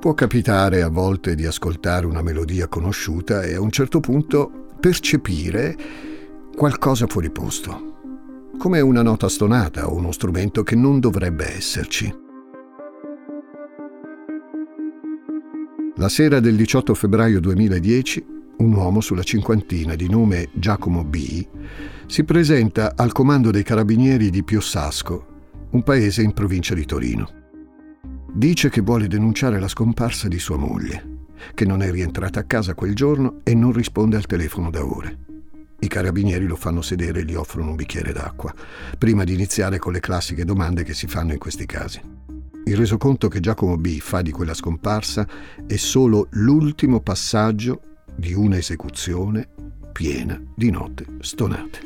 Può capitare a volte di ascoltare una melodia conosciuta e a un certo punto percepire qualcosa fuori posto, come una nota stonata o uno strumento che non dovrebbe esserci. La sera del 18 febbraio 2010 un uomo sulla cinquantina di nome Giacomo B. si presenta al comando dei carabinieri di Piossasco, un paese in provincia di Torino. Dice che vuole denunciare la scomparsa di sua moglie, che non è rientrata a casa quel giorno e non risponde al telefono da ore. I carabinieri lo fanno sedere e gli offrono un bicchiere d'acqua, prima di iniziare con le classiche domande che si fanno in questi casi. Il resoconto che Giacomo B fa di quella scomparsa è solo l'ultimo passaggio di un'esecuzione piena di note stonate.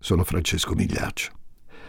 Sono Francesco Migliaccio.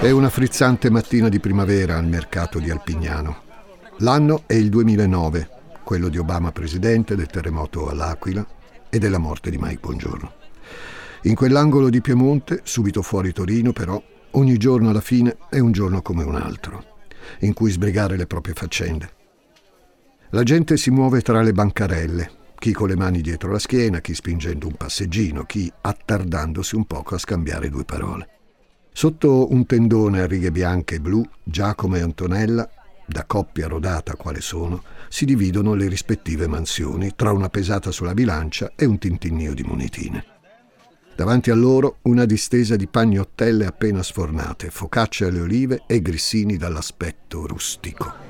È una frizzante mattina di primavera al mercato di Alpignano. L'anno è il 2009, quello di Obama presidente, del terremoto all'Aquila e della morte di Mike Bongiorno. In quell'angolo di Piemonte, subito fuori Torino, però, ogni giorno alla fine è un giorno come un altro, in cui sbrigare le proprie faccende. La gente si muove tra le bancarelle, chi con le mani dietro la schiena, chi spingendo un passeggino, chi attardandosi un poco a scambiare due parole. Sotto un tendone a righe bianche e blu, Giacomo e Antonella, da coppia rodata quale sono, si dividono le rispettive mansioni tra una pesata sulla bilancia e un tintinnio di monetine. Davanti a loro una distesa di pagnottelle appena sfornate, focacce alle olive e grissini dall'aspetto rustico.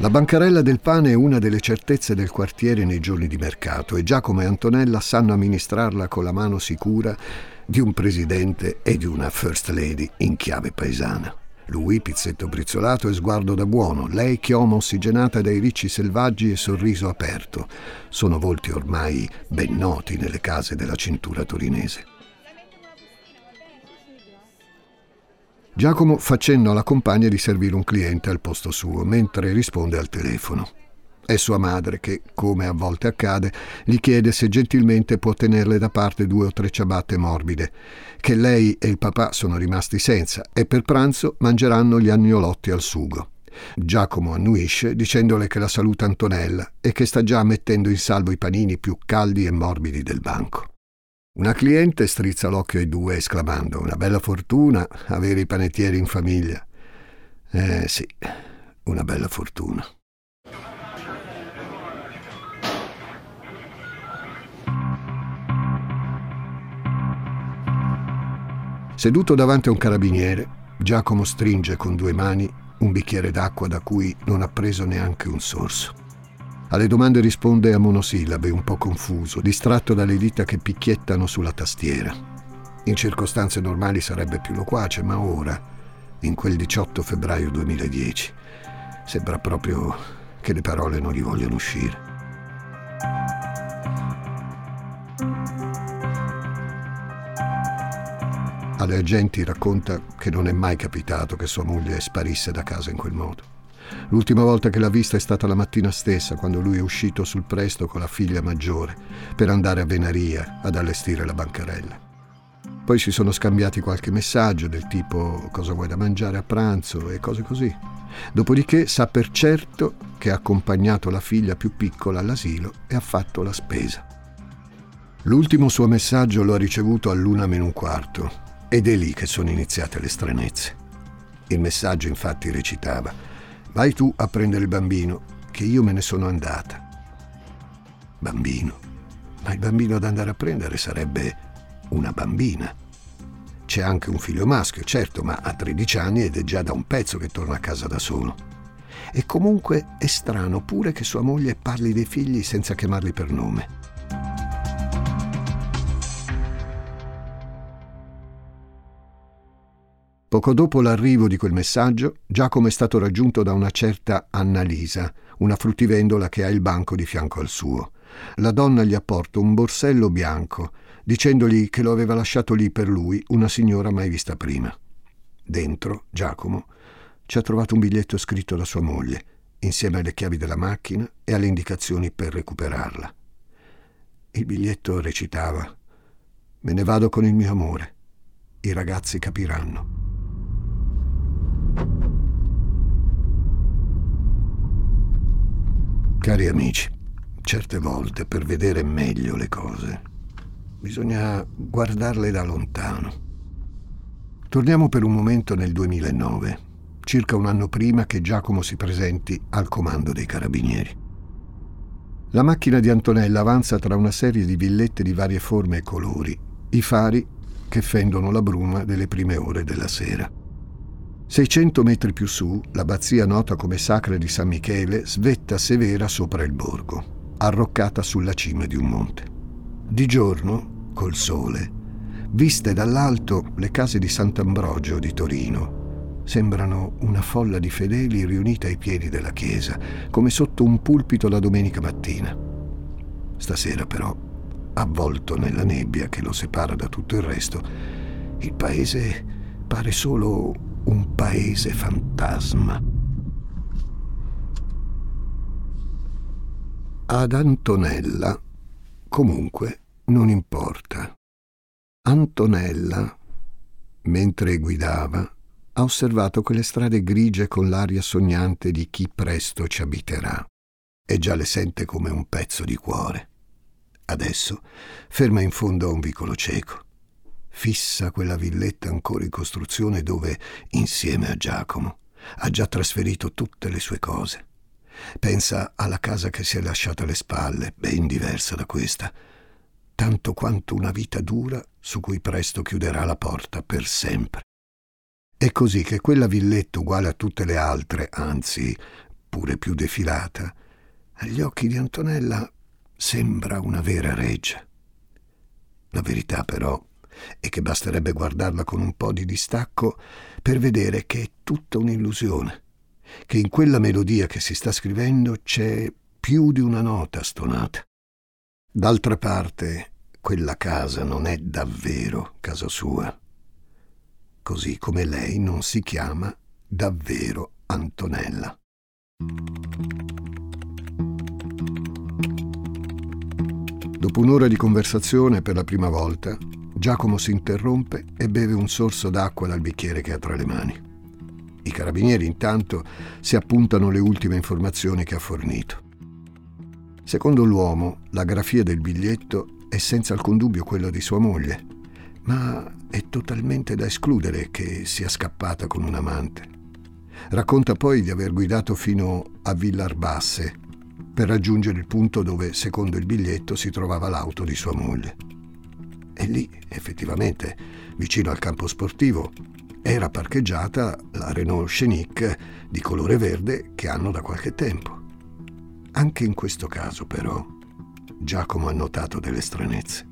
La bancarella del pane è una delle certezze del quartiere nei giorni di mercato e Giacomo e Antonella sanno amministrarla con la mano sicura di un presidente e di una first lady in chiave paesana. Lui, pizzetto brizzolato e sguardo da buono, lei chioma ossigenata dai ricci selvaggi e sorriso aperto. Sono volti ormai ben noti nelle case della cintura torinese. Giacomo fa cenno alla compagna di servire un cliente al posto suo mentre risponde al telefono. È sua madre che, come a volte accade, gli chiede se gentilmente può tenerle da parte due o tre ciabatte morbide, che lei e il papà sono rimasti senza e per pranzo mangeranno gli agnolotti al sugo. Giacomo annuisce dicendole che la saluta Antonella e che sta già mettendo in salvo i panini più caldi e morbidi del banco. Una cliente strizza l'occhio ai due esclamando una bella fortuna avere i panettieri in famiglia. Eh sì, una bella fortuna. Seduto davanti a un carabiniere, Giacomo stringe con due mani un bicchiere d'acqua da cui non ha preso neanche un sorso. Alle domande risponde a monosillabe, un po' confuso, distratto dalle dita che picchiettano sulla tastiera. In circostanze normali sarebbe più loquace, ma ora, in quel 18 febbraio 2010, sembra proprio che le parole non gli vogliono uscire. Alle agenti racconta che non è mai capitato che sua moglie sparisse da casa in quel modo. L'ultima volta che l'ha vista è stata la mattina stessa, quando lui è uscito sul presto con la figlia maggiore per andare a Venaria ad allestire la bancarella. Poi si sono scambiati qualche messaggio del tipo cosa vuoi da mangiare a pranzo e cose così. Dopodiché sa per certo che ha accompagnato la figlia più piccola all'asilo e ha fatto la spesa. L'ultimo suo messaggio lo ha ricevuto all'una meno un quarto ed è lì che sono iniziate le stranezze. Il messaggio infatti recitava Vai tu a prendere il bambino, che io me ne sono andata. Bambino? Ma il bambino da andare a prendere sarebbe una bambina. C'è anche un figlio maschio, certo, ma ha 13 anni ed è già da un pezzo che torna a casa da solo. E comunque è strano pure che sua moglie parli dei figli senza chiamarli per nome. Poco dopo l'arrivo di quel messaggio, Giacomo è stato raggiunto da una certa Annalisa, una fruttivendola che ha il banco di fianco al suo. La donna gli ha portato un borsello bianco, dicendogli che lo aveva lasciato lì per lui una signora mai vista prima. Dentro, Giacomo ci ha trovato un biglietto scritto da sua moglie, insieme alle chiavi della macchina e alle indicazioni per recuperarla. Il biglietto recitava Me ne vado con il mio amore. I ragazzi capiranno. Cari amici, certe volte per vedere meglio le cose bisogna guardarle da lontano. Torniamo per un momento nel 2009, circa un anno prima che Giacomo si presenti al comando dei carabinieri. La macchina di Antonella avanza tra una serie di villette di varie forme e colori, i fari che fendono la bruma delle prime ore della sera. 600 metri più su, l'abbazia nota come Sacra di San Michele svetta severa sopra il borgo, arroccata sulla cima di un monte. Di giorno, col sole, viste dall'alto le case di Sant'Ambrogio di Torino, sembrano una folla di fedeli riunita ai piedi della chiesa, come sotto un pulpito la domenica mattina. Stasera però, avvolto nella nebbia che lo separa da tutto il resto, il paese pare solo un paese fantasma. Ad Antonella, comunque, non importa. Antonella, mentre guidava, ha osservato quelle strade grigie con l'aria sognante di chi presto ci abiterà e già le sente come un pezzo di cuore. Adesso ferma in fondo a un vicolo cieco fissa quella villetta ancora in costruzione dove, insieme a Giacomo, ha già trasferito tutte le sue cose. Pensa alla casa che si è lasciata alle spalle, ben diversa da questa, tanto quanto una vita dura su cui presto chiuderà la porta per sempre. È così che quella villetta uguale a tutte le altre, anzi pure più defilata, agli occhi di Antonella sembra una vera reggia. La verità però e che basterebbe guardarla con un po' di distacco per vedere che è tutta un'illusione, che in quella melodia che si sta scrivendo c'è più di una nota stonata. D'altra parte, quella casa non è davvero casa sua, così come lei non si chiama davvero Antonella. Dopo un'ora di conversazione per la prima volta, Giacomo si interrompe e beve un sorso d'acqua dal bicchiere che ha tra le mani. I carabinieri intanto si appuntano le ultime informazioni che ha fornito. Secondo l'uomo, la grafia del biglietto è senza alcun dubbio quella di sua moglie, ma è totalmente da escludere che sia scappata con un amante. Racconta poi di aver guidato fino a Villarbasse per raggiungere il punto dove, secondo il biglietto, si trovava l'auto di sua moglie. E lì, effettivamente, vicino al campo sportivo, era parcheggiata la Renault Scenic di colore verde che hanno da qualche tempo. Anche in questo caso, però, Giacomo ha notato delle stranezze.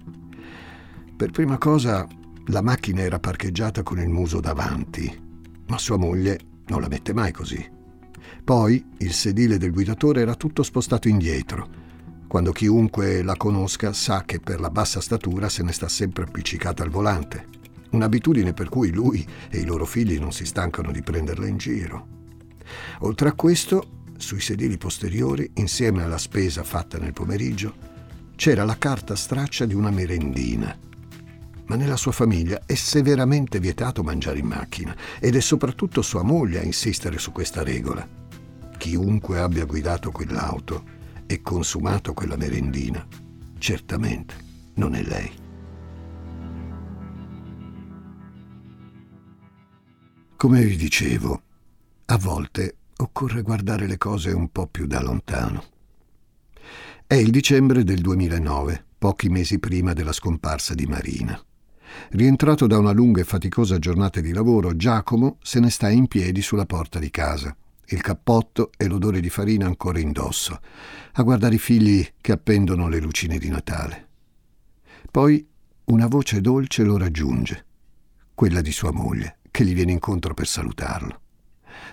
Per prima cosa, la macchina era parcheggiata con il muso davanti, ma sua moglie non la mette mai così. Poi il sedile del guidatore era tutto spostato indietro quando chiunque la conosca sa che per la bassa statura se ne sta sempre appiccicata al volante. Un'abitudine per cui lui e i loro figli non si stancano di prenderla in giro. Oltre a questo, sui sedili posteriori, insieme alla spesa fatta nel pomeriggio, c'era la carta straccia di una merendina. Ma nella sua famiglia è severamente vietato mangiare in macchina ed è soprattutto sua moglie a insistere su questa regola. Chiunque abbia guidato quell'auto e consumato quella merendina, certamente non è lei. Come vi dicevo, a volte occorre guardare le cose un po' più da lontano. È il dicembre del 2009, pochi mesi prima della scomparsa di Marina. Rientrato da una lunga e faticosa giornata di lavoro, Giacomo se ne sta in piedi sulla porta di casa il cappotto e l'odore di farina ancora indosso, a guardare i figli che appendono le lucine di Natale. Poi una voce dolce lo raggiunge, quella di sua moglie, che gli viene incontro per salutarlo.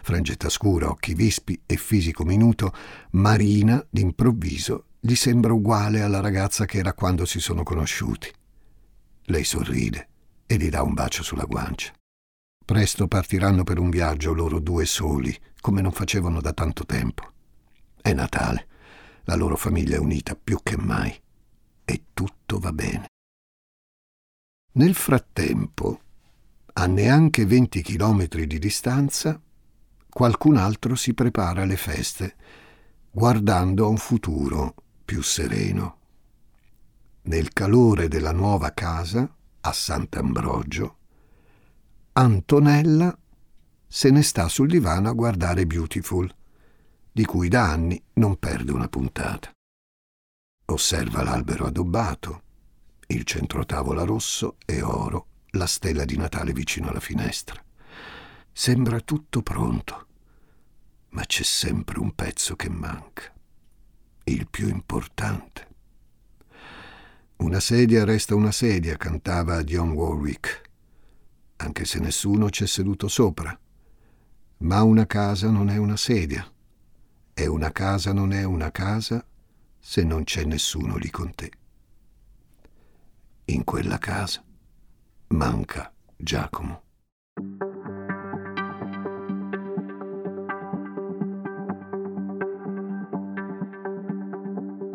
Frangetta scura, occhi vispi e fisico minuto, Marina, d'improvviso, gli sembra uguale alla ragazza che era quando si sono conosciuti. Lei sorride e gli dà un bacio sulla guancia. Presto partiranno per un viaggio loro due soli, come non facevano da tanto tempo. È Natale, la loro famiglia è unita più che mai e tutto va bene. Nel frattempo, a neanche 20 chilometri di distanza, qualcun altro si prepara alle feste, guardando a un futuro più sereno. Nel calore della nuova casa, a Sant'Ambrogio, Antonella se ne sta sul divano a guardare Beautiful, di cui da anni non perde una puntata. Osserva l'albero addobbato, il centrotavola rosso e oro, la stella di Natale vicino alla finestra. Sembra tutto pronto, ma c'è sempre un pezzo che manca, il più importante. Una sedia resta una sedia, cantava Dionne Warwick, anche se nessuno c'è seduto sopra. Ma una casa non è una sedia, e una casa non è una casa se non c'è nessuno lì con te in quella casa manca Giacomo.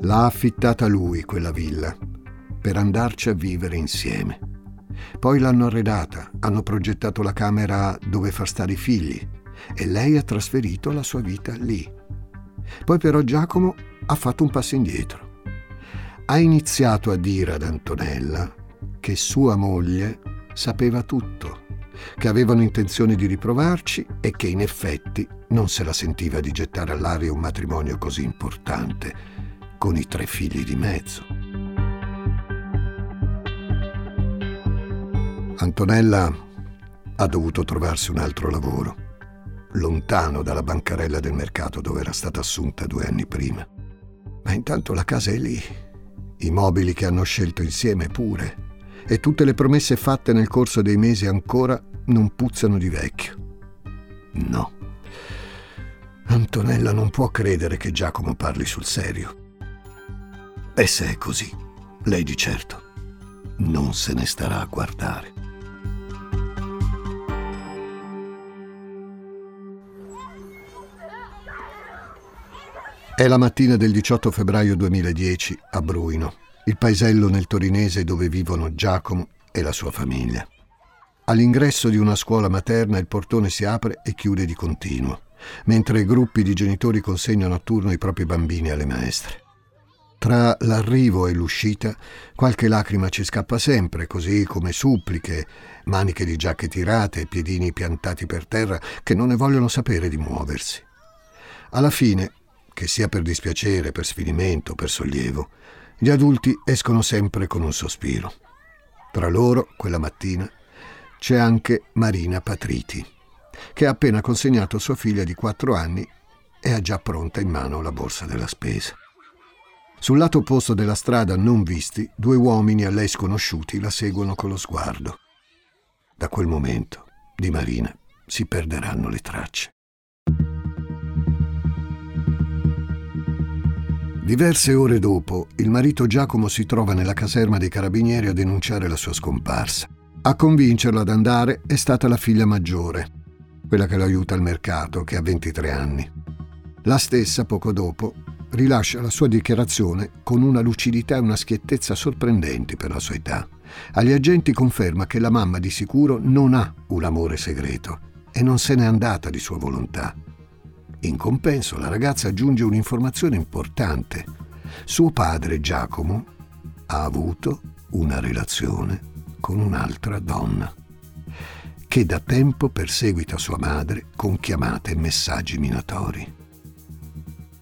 L'ha affittata lui quella villa per andarci a vivere insieme. Poi l'hanno arredata, hanno progettato la camera dove far stare i figli e lei ha trasferito la sua vita lì. Poi però Giacomo ha fatto un passo indietro ha iniziato a dire ad Antonella che sua moglie sapeva tutto, che avevano intenzione di riprovarci e che in effetti non se la sentiva di gettare all'aria un matrimonio così importante, con i tre figli di mezzo. Antonella ha dovuto trovarsi un altro lavoro, lontano dalla bancarella del mercato dove era stata assunta due anni prima. Ma intanto la casa è lì, i mobili che hanno scelto insieme pure, e tutte le promesse fatte nel corso dei mesi ancora non puzzano di vecchio. No. Antonella non può credere che Giacomo parli sul serio. E se è così, lei di certo non se ne starà a guardare. È la mattina del 18 febbraio 2010 a Bruino, il paesello nel torinese dove vivono Giacomo e la sua famiglia. All'ingresso di una scuola materna il portone si apre e chiude di continuo, mentre gruppi di genitori consegnano a turno i propri bambini alle maestre. Tra l'arrivo e l'uscita qualche lacrima ci scappa sempre, così come suppliche, maniche di giacche tirate, piedini piantati per terra che non ne vogliono sapere di muoversi. Alla fine che sia per dispiacere, per sfinimento, per sollievo, gli adulti escono sempre con un sospiro. Tra loro, quella mattina, c'è anche Marina Patriti, che ha appena consegnato sua figlia di quattro anni e ha già pronta in mano la borsa della spesa. Sul lato opposto della strada, non visti, due uomini a lei sconosciuti la seguono con lo sguardo. Da quel momento di Marina si perderanno le tracce. Diverse ore dopo, il marito Giacomo si trova nella caserma dei carabinieri a denunciare la sua scomparsa. A convincerlo ad andare è stata la figlia maggiore, quella che lo aiuta al mercato, che ha 23 anni. La stessa, poco dopo, rilascia la sua dichiarazione con una lucidità e una schiettezza sorprendenti per la sua età. Agli agenti conferma che la mamma di sicuro non ha un amore segreto e non se n'è andata di sua volontà. In compenso la ragazza aggiunge un'informazione importante. Suo padre Giacomo ha avuto una relazione con un'altra donna che da tempo perseguita sua madre con chiamate e messaggi minatori.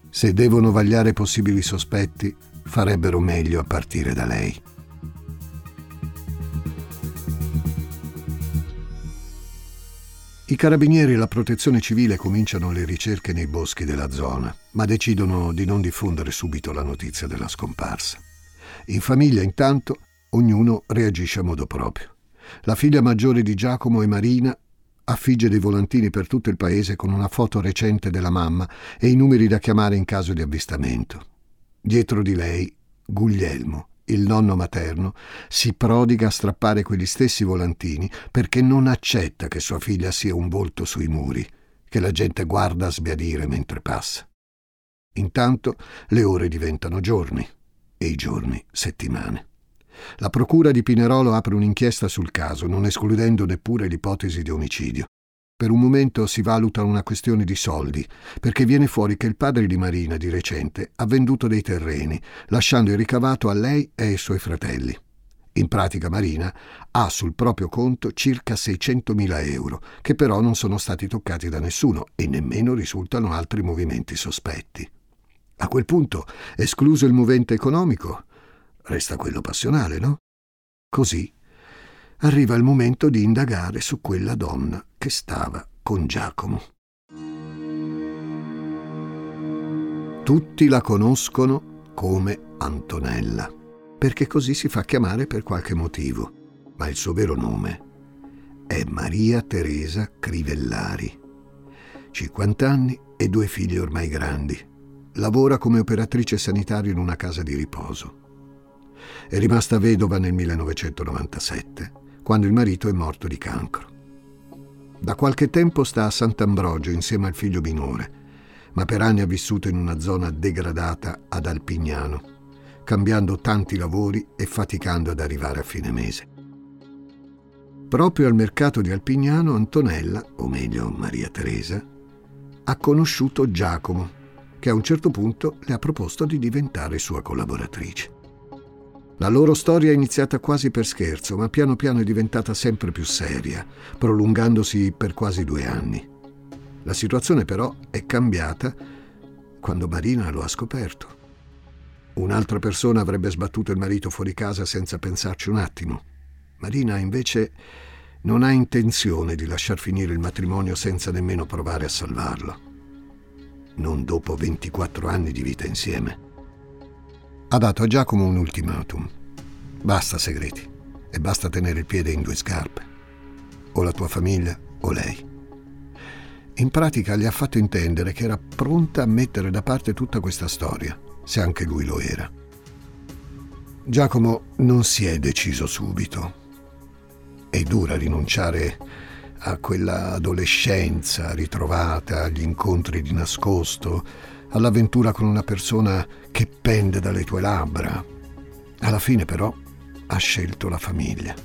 Se devono vagliare possibili sospetti, farebbero meglio a partire da lei. I carabinieri e la protezione civile cominciano le ricerche nei boschi della zona, ma decidono di non diffondere subito la notizia della scomparsa. In famiglia, intanto, ognuno reagisce a modo proprio. La figlia maggiore di Giacomo e Marina affigge dei volantini per tutto il paese con una foto recente della mamma e i numeri da chiamare in caso di avvistamento. Dietro di lei, Guglielmo, il nonno materno, si prodiga a strappare quegli stessi volantini perché non accetta che sua figlia sia un volto sui muri, che la gente guarda a sbiadire mentre passa. Intanto le ore diventano giorni e i giorni settimane. La procura di Pinerolo apre un'inchiesta sul caso, non escludendo neppure l'ipotesi di omicidio. Per un momento si valuta una questione di soldi, perché viene fuori che il padre di Marina di recente ha venduto dei terreni, lasciando il ricavato a lei e ai suoi fratelli. In pratica Marina ha sul proprio conto circa 600.000 euro, che però non sono stati toccati da nessuno e nemmeno risultano altri movimenti sospetti. A quel punto, escluso il movente economico, resta quello passionale, no? Così arriva il momento di indagare su quella donna che stava con Giacomo. Tutti la conoscono come Antonella, perché così si fa chiamare per qualche motivo, ma il suo vero nome è Maria Teresa Crivellari. 50 anni e due figli ormai grandi. Lavora come operatrice sanitaria in una casa di riposo. È rimasta vedova nel 1997, quando il marito è morto di cancro. Da qualche tempo sta a Sant'Ambrogio insieme al figlio minore, ma per anni ha vissuto in una zona degradata ad Alpignano, cambiando tanti lavori e faticando ad arrivare a fine mese. Proprio al mercato di Alpignano Antonella, o meglio Maria Teresa, ha conosciuto Giacomo, che a un certo punto le ha proposto di diventare sua collaboratrice. La loro storia è iniziata quasi per scherzo, ma piano piano è diventata sempre più seria, prolungandosi per quasi due anni. La situazione però è cambiata quando Marina lo ha scoperto. Un'altra persona avrebbe sbattuto il marito fuori casa senza pensarci un attimo. Marina invece non ha intenzione di lasciar finire il matrimonio senza nemmeno provare a salvarlo non dopo 24 anni di vita insieme. Ha dato a Giacomo un ultimatum. Basta segreti e basta tenere il piede in due scarpe. O la tua famiglia o lei. In pratica gli ha fatto intendere che era pronta a mettere da parte tutta questa storia, se anche lui lo era. Giacomo non si è deciso subito. È dura rinunciare a quella adolescenza ritrovata, agli incontri di nascosto, all'avventura con una persona che pende dalle tue labbra. Alla fine però ha scelto la famiglia.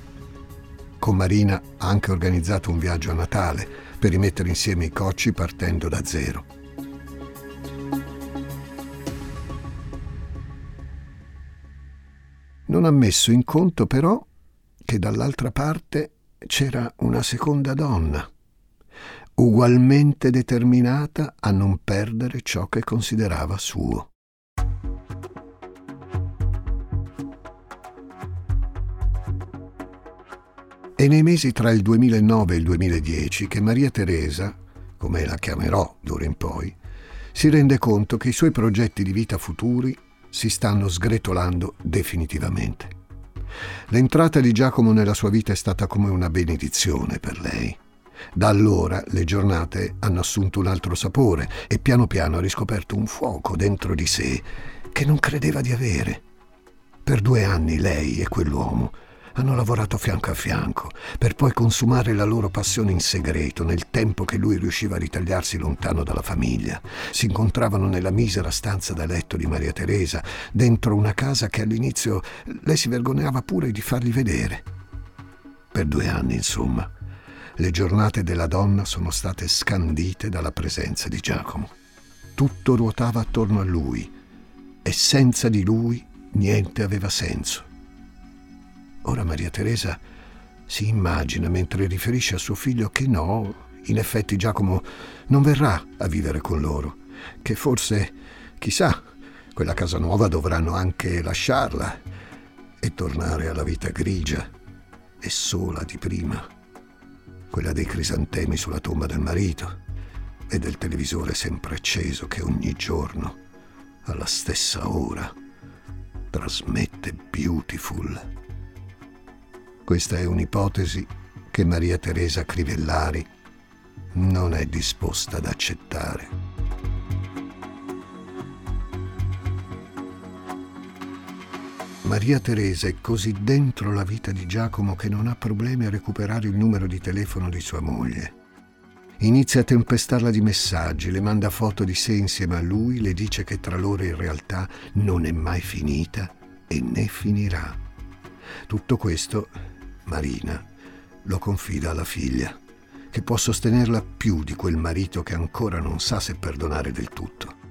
Con Marina ha anche organizzato un viaggio a Natale per rimettere insieme i cocci partendo da zero. Non ha messo in conto però che dall'altra parte c'era una seconda donna, ugualmente determinata a non perdere ciò che considerava suo. È nei mesi tra il 2009 e il 2010 che Maria Teresa, come la chiamerò d'ora in poi, si rende conto che i suoi progetti di vita futuri si stanno sgretolando definitivamente. L'entrata di Giacomo nella sua vita è stata come una benedizione per lei. Da allora le giornate hanno assunto un altro sapore e piano piano ha riscoperto un fuoco dentro di sé che non credeva di avere. Per due anni lei e quell'uomo hanno lavorato fianco a fianco per poi consumare la loro passione in segreto nel tempo che lui riusciva a ritagliarsi lontano dalla famiglia. Si incontravano nella misera stanza da letto di Maria Teresa, dentro una casa che all'inizio lei si vergognava pure di fargli vedere. Per due anni, insomma, le giornate della donna sono state scandite dalla presenza di Giacomo. Tutto ruotava attorno a lui e senza di lui niente aveva senso. Ora Maria Teresa si immagina mentre riferisce a suo figlio che no, in effetti Giacomo non verrà a vivere con loro, che forse, chissà, quella casa nuova dovranno anche lasciarla e tornare alla vita grigia e sola di prima, quella dei crisantemi sulla tomba del marito e del televisore sempre acceso che ogni giorno, alla stessa ora, trasmette Beautiful. Questa è un'ipotesi che Maria Teresa Crivellari non è disposta ad accettare. Maria Teresa è così dentro la vita di Giacomo che non ha problemi a recuperare il numero di telefono di sua moglie. Inizia a tempestarla di messaggi, le manda foto di sé insieme a lui, le dice che tra loro in realtà non è mai finita e né finirà. Tutto questo Marina lo confida alla figlia, che può sostenerla più di quel marito che ancora non sa se perdonare del tutto.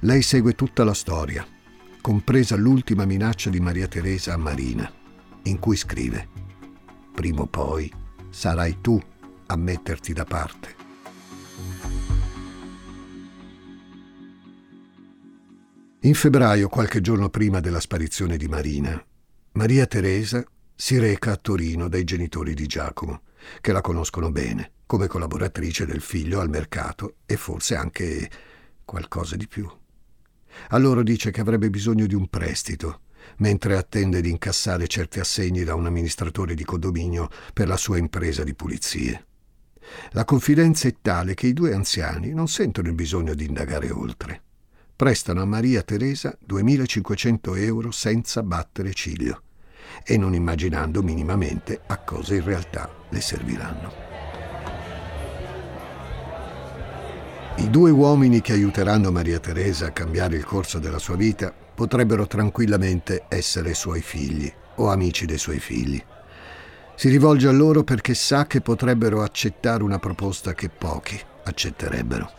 Lei segue tutta la storia, compresa l'ultima minaccia di Maria Teresa a Marina, in cui scrive Prima o poi sarai tu a metterti da parte. In febbraio, qualche giorno prima della sparizione di Marina, Maria Teresa si reca a Torino dai genitori di Giacomo, che la conoscono bene, come collaboratrice del figlio al mercato e forse anche qualcosa di più. A loro dice che avrebbe bisogno di un prestito, mentre attende di incassare certi assegni da un amministratore di condominio per la sua impresa di pulizie. La confidenza è tale che i due anziani non sentono il bisogno di indagare oltre. Prestano a Maria Teresa 2500 euro senza battere ciglio e non immaginando minimamente a cosa in realtà le serviranno. I due uomini che aiuteranno Maria Teresa a cambiare il corso della sua vita potrebbero tranquillamente essere suoi figli o amici dei suoi figli. Si rivolge a loro perché sa che potrebbero accettare una proposta che pochi accetterebbero.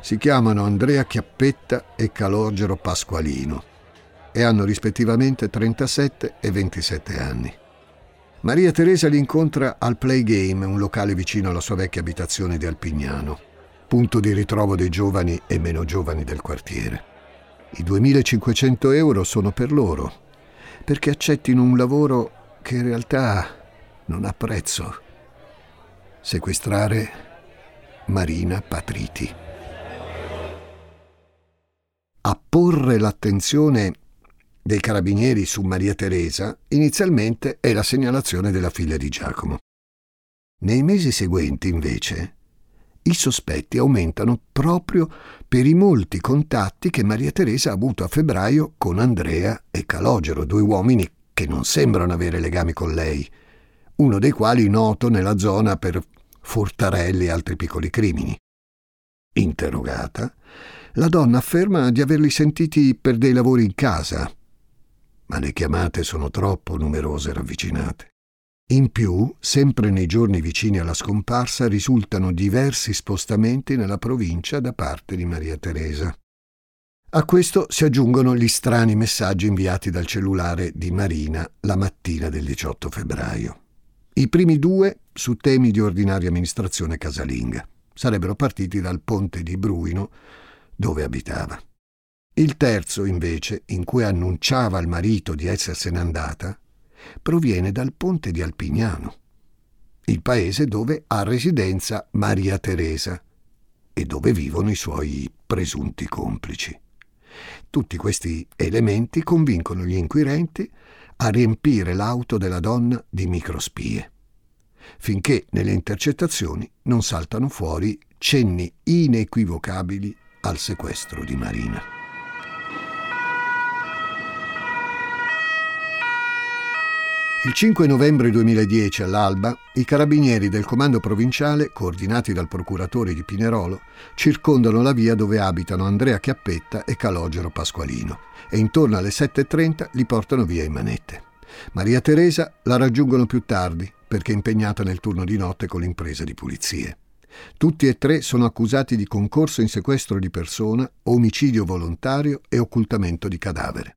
Si chiamano Andrea Chiappetta e Calogero Pasqualino e hanno rispettivamente 37 e 27 anni. Maria Teresa li incontra al Playgame, un locale vicino alla sua vecchia abitazione di Alpignano punto di ritrovo dei giovani e meno giovani del quartiere. I 2500 euro sono per loro, perché accettino un lavoro che in realtà non ha prezzo. Sequestrare Marina Patriti. A porre l'attenzione dei carabinieri su Maria Teresa inizialmente è la segnalazione della figlia di Giacomo. Nei mesi seguenti, invece, i sospetti aumentano proprio per i molti contatti che Maria Teresa ha avuto a febbraio con Andrea e Calogero, due uomini che non sembrano avere legami con lei, uno dei quali noto nella zona per furtarelli e altri piccoli crimini. Interrogata, la donna afferma di averli sentiti per dei lavori in casa, ma le chiamate sono troppo numerose e ravvicinate. In più, sempre nei giorni vicini alla scomparsa, risultano diversi spostamenti nella provincia da parte di Maria Teresa. A questo si aggiungono gli strani messaggi inviati dal cellulare di Marina la mattina del 18 febbraio. I primi due su temi di ordinaria amministrazione casalinga. Sarebbero partiti dal ponte di Bruino, dove abitava. Il terzo, invece, in cui annunciava al marito di essersene andata, proviene dal ponte di Alpignano, il paese dove ha residenza Maria Teresa e dove vivono i suoi presunti complici. Tutti questi elementi convincono gli inquirenti a riempire l'auto della donna di microspie, finché nelle intercettazioni non saltano fuori cenni inequivocabili al sequestro di Marina. Il 5 novembre 2010 all'alba, i carabinieri del comando provinciale, coordinati dal procuratore di Pinerolo, circondano la via dove abitano Andrea Chiappetta e Calogero Pasqualino e intorno alle 7.30 li portano via in manette. Maria Teresa la raggiungono più tardi perché è impegnata nel turno di notte con l'impresa di pulizie. Tutti e tre sono accusati di concorso in sequestro di persona, omicidio volontario e occultamento di cadavere.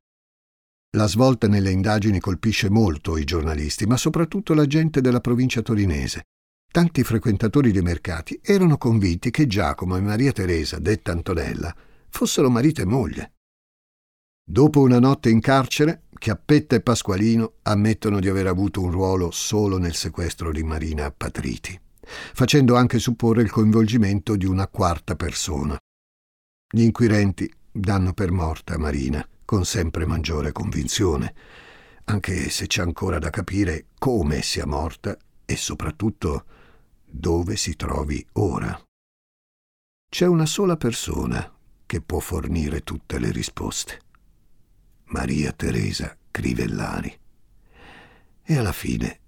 La svolta nelle indagini colpisce molto i giornalisti, ma soprattutto la gente della provincia torinese. Tanti frequentatori dei mercati erano convinti che Giacomo e Maria Teresa, detta Antonella, fossero marito e moglie. Dopo una notte in carcere, Chiappetta e Pasqualino ammettono di aver avuto un ruolo solo nel sequestro di Marina Patriti, facendo anche supporre il coinvolgimento di una quarta persona. Gli inquirenti danno per morta Marina con sempre maggiore convinzione, anche se c'è ancora da capire come sia morta e soprattutto dove si trovi ora. C'è una sola persona che può fornire tutte le risposte. Maria Teresa Crivellari. E alla fine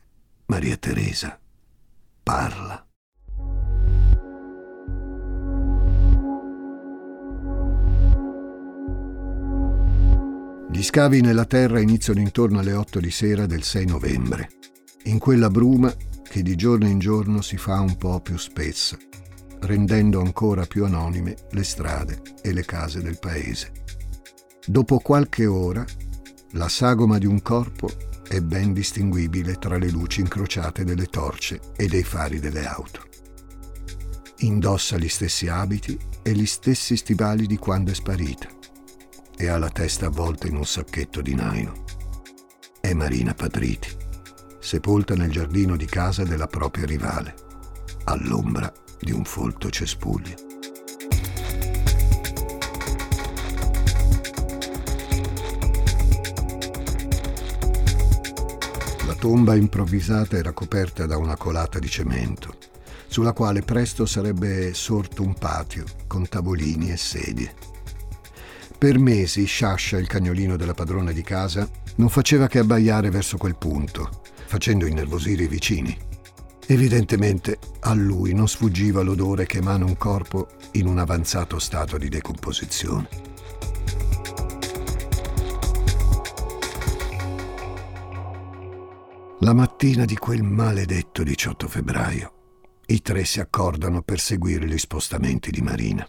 Maria Teresa parla. Gli scavi nella terra iniziano intorno alle 8 di sera del 6 novembre, in quella bruma che di giorno in giorno si fa un po' più spessa, rendendo ancora più anonime le strade e le case del paese. Dopo qualche ora, la sagoma di un corpo è ben distinguibile tra le luci incrociate delle torce e dei fari delle auto. Indossa gli stessi abiti e gli stessi stivali di quando è sparita e ha la testa avvolta in un sacchetto di naino. È Marina Padriti, sepolta nel giardino di casa della propria rivale, all'ombra di un folto cespuglio. La tomba improvvisata era coperta da una colata di cemento, sulla quale presto sarebbe sorto un patio con tavolini e sedie. Per mesi Sciascia, il cagnolino della padrona di casa, non faceva che abbaiare verso quel punto, facendo innervosire i vicini. Evidentemente a lui non sfuggiva l'odore che emana un corpo in un avanzato stato di decomposizione. La mattina di quel maledetto 18 febbraio, i tre si accordano per seguire gli spostamenti di Marina.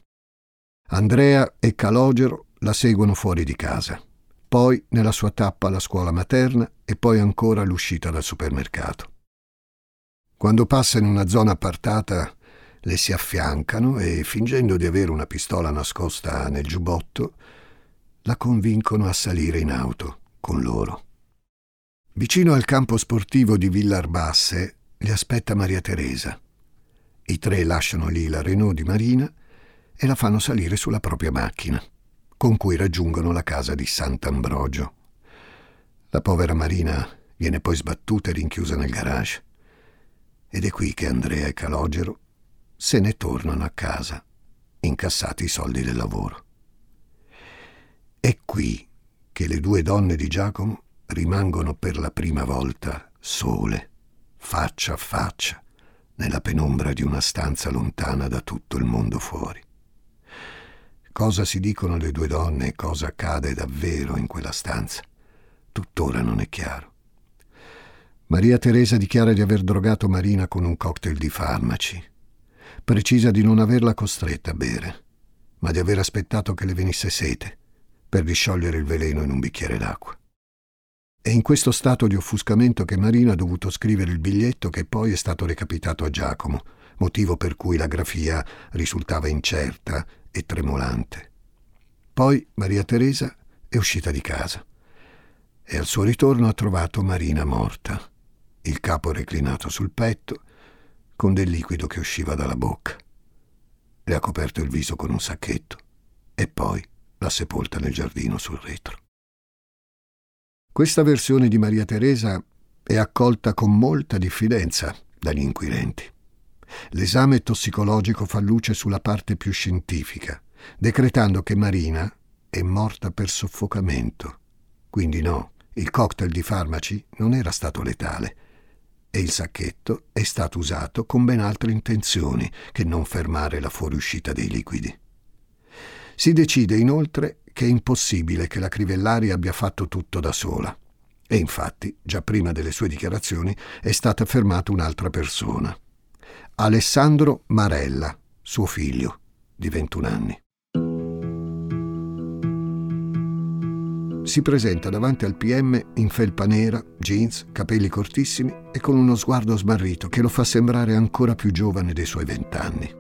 Andrea e Calogero la seguono fuori di casa, poi nella sua tappa alla scuola materna e poi ancora all'uscita dal supermercato. Quando passa in una zona appartata, le si affiancano e, fingendo di avere una pistola nascosta nel giubbotto, la convincono a salire in auto con loro. Vicino al campo sportivo di Villarbasse li aspetta Maria Teresa. I tre lasciano lì la Renault di Marina e la fanno salire sulla propria macchina con cui raggiungono la casa di Sant'Ambrogio. La povera Marina viene poi sbattuta e rinchiusa nel garage. Ed è qui che Andrea e Calogero se ne tornano a casa, incassati i soldi del lavoro. È qui che le due donne di Giacomo rimangono per la prima volta sole, faccia a faccia, nella penombra di una stanza lontana da tutto il mondo fuori. Cosa si dicono le due donne e cosa accade davvero in quella stanza? Tuttora non è chiaro. Maria Teresa dichiara di aver drogato Marina con un cocktail di farmaci. Precisa di non averla costretta a bere, ma di aver aspettato che le venisse sete per disciogliere il veleno in un bicchiere d'acqua. È in questo stato di offuscamento che Marina ha dovuto scrivere il biglietto che poi è stato recapitato a Giacomo, motivo per cui la grafia risultava incerta e tremolante. Poi Maria Teresa è uscita di casa e al suo ritorno ha trovato Marina morta, il capo reclinato sul petto, con del liquido che usciva dalla bocca. Le ha coperto il viso con un sacchetto e poi l'ha sepolta nel giardino sul retro. Questa versione di Maria Teresa è accolta con molta diffidenza dagli inquirenti. L'esame tossicologico fa luce sulla parte più scientifica, decretando che Marina è morta per soffocamento. Quindi no, il cocktail di farmaci non era stato letale e il sacchetto è stato usato con ben altre intenzioni che non fermare la fuoriuscita dei liquidi. Si decide inoltre che è impossibile che la Crivellari abbia fatto tutto da sola. E infatti, già prima delle sue dichiarazioni, è stata fermata un'altra persona. Alessandro Marella, suo figlio, di 21 anni. Si presenta davanti al PM in felpa nera, jeans, capelli cortissimi e con uno sguardo smarrito che lo fa sembrare ancora più giovane dei suoi vent'anni.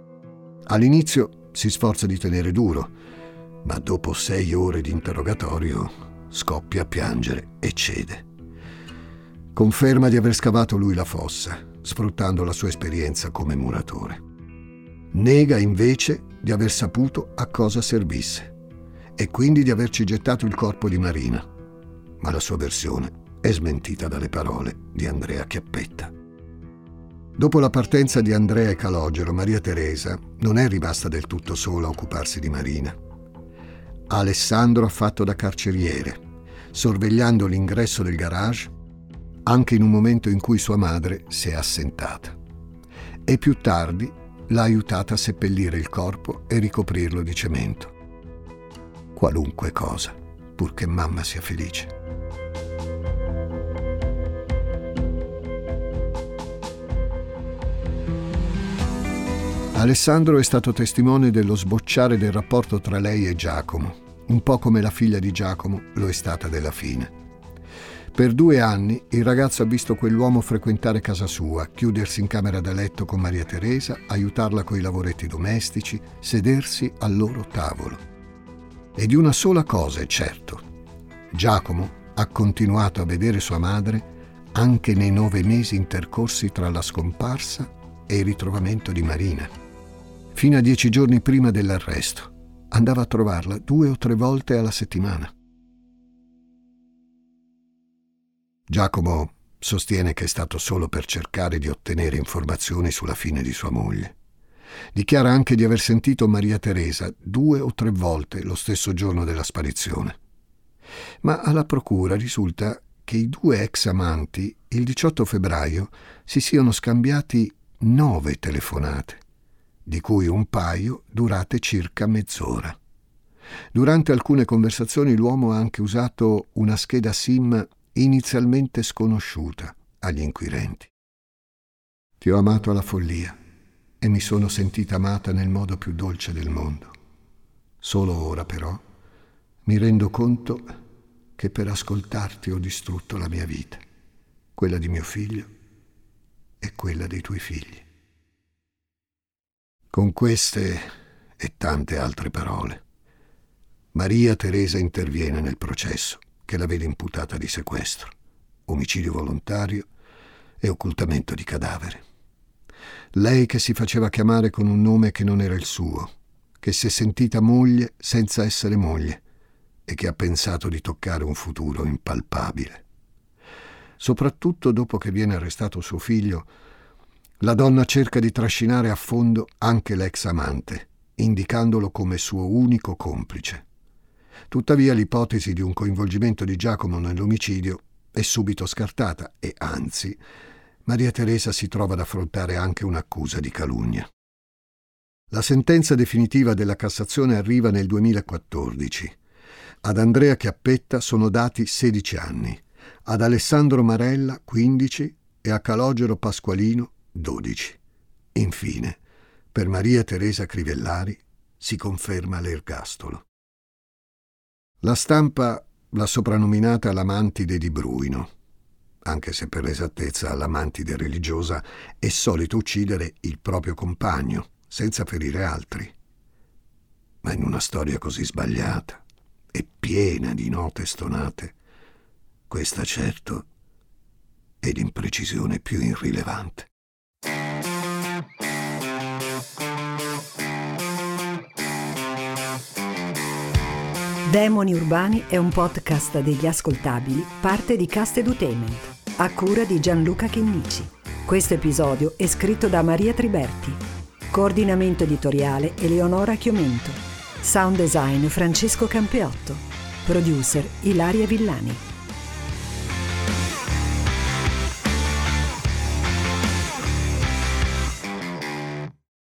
All'inizio si sforza di tenere duro, ma dopo sei ore di interrogatorio scoppia a piangere e cede. Conferma di aver scavato lui la fossa sfruttando la sua esperienza come muratore. Nega invece di aver saputo a cosa servisse e quindi di averci gettato il corpo di Marina, ma la sua versione è smentita dalle parole di Andrea Chiappetta. Dopo la partenza di Andrea e Calogero, Maria Teresa non è rimasta del tutto sola a occuparsi di Marina. Alessandro ha fatto da carceriere, sorvegliando l'ingresso del garage anche in un momento in cui sua madre si è assentata. E più tardi l'ha aiutata a seppellire il corpo e ricoprirlo di cemento. Qualunque cosa, purché mamma sia felice. Alessandro è stato testimone dello sbocciare del rapporto tra lei e Giacomo, un po' come la figlia di Giacomo lo è stata della fine. Per due anni il ragazzo ha visto quell'uomo frequentare casa sua, chiudersi in camera da letto con Maria Teresa, aiutarla coi lavoretti domestici, sedersi al loro tavolo. E di una sola cosa è certo. Giacomo ha continuato a vedere sua madre anche nei nove mesi intercorsi tra la scomparsa e il ritrovamento di Marina. Fino a dieci giorni prima dell'arresto andava a trovarla due o tre volte alla settimana. Giacomo sostiene che è stato solo per cercare di ottenere informazioni sulla fine di sua moglie. Dichiara anche di aver sentito Maria Teresa due o tre volte lo stesso giorno della sparizione. Ma alla procura risulta che i due ex amanti il 18 febbraio si siano scambiati nove telefonate di cui un paio durate circa mezz'ora. Durante alcune conversazioni l'uomo ha anche usato una scheda SIM inizialmente sconosciuta agli inquirenti. Ti ho amato alla follia e mi sono sentita amata nel modo più dolce del mondo. Solo ora però mi rendo conto che per ascoltarti ho distrutto la mia vita, quella di mio figlio e quella dei tuoi figli. Con queste e tante altre parole, Maria Teresa interviene nel processo che la vede imputata di sequestro, omicidio volontario e occultamento di cadavere. Lei che si faceva chiamare con un nome che non era il suo, che si è sentita moglie senza essere moglie e che ha pensato di toccare un futuro impalpabile. Soprattutto dopo che viene arrestato suo figlio, la donna cerca di trascinare a fondo anche l'ex amante, indicandolo come suo unico complice. Tuttavia l'ipotesi di un coinvolgimento di Giacomo nell'omicidio è subito scartata e anzi Maria Teresa si trova ad affrontare anche un'accusa di calunnia. La sentenza definitiva della Cassazione arriva nel 2014. Ad Andrea Chiappetta sono dati 16 anni, ad Alessandro Marella 15 e a Calogero Pasqualino 12. Infine, per Maria Teresa Crivellari si conferma l'ergastolo. La stampa l'ha soprannominata l'amantide di Bruino, anche se per l'esattezza l'amantide religiosa è solito uccidere il proprio compagno senza ferire altri. Ma in una storia così sbagliata e piena di note stonate, questa certo è l'imprecisione più irrilevante. Demoni Urbani è un podcast degli ascoltabili, parte di Cast Edutainment, a cura di Gianluca Chinnici. Questo episodio è scritto da Maria Triberti. Coordinamento editoriale Eleonora Chiomento. Sound design Francesco Campeotto. Producer Ilaria Villani.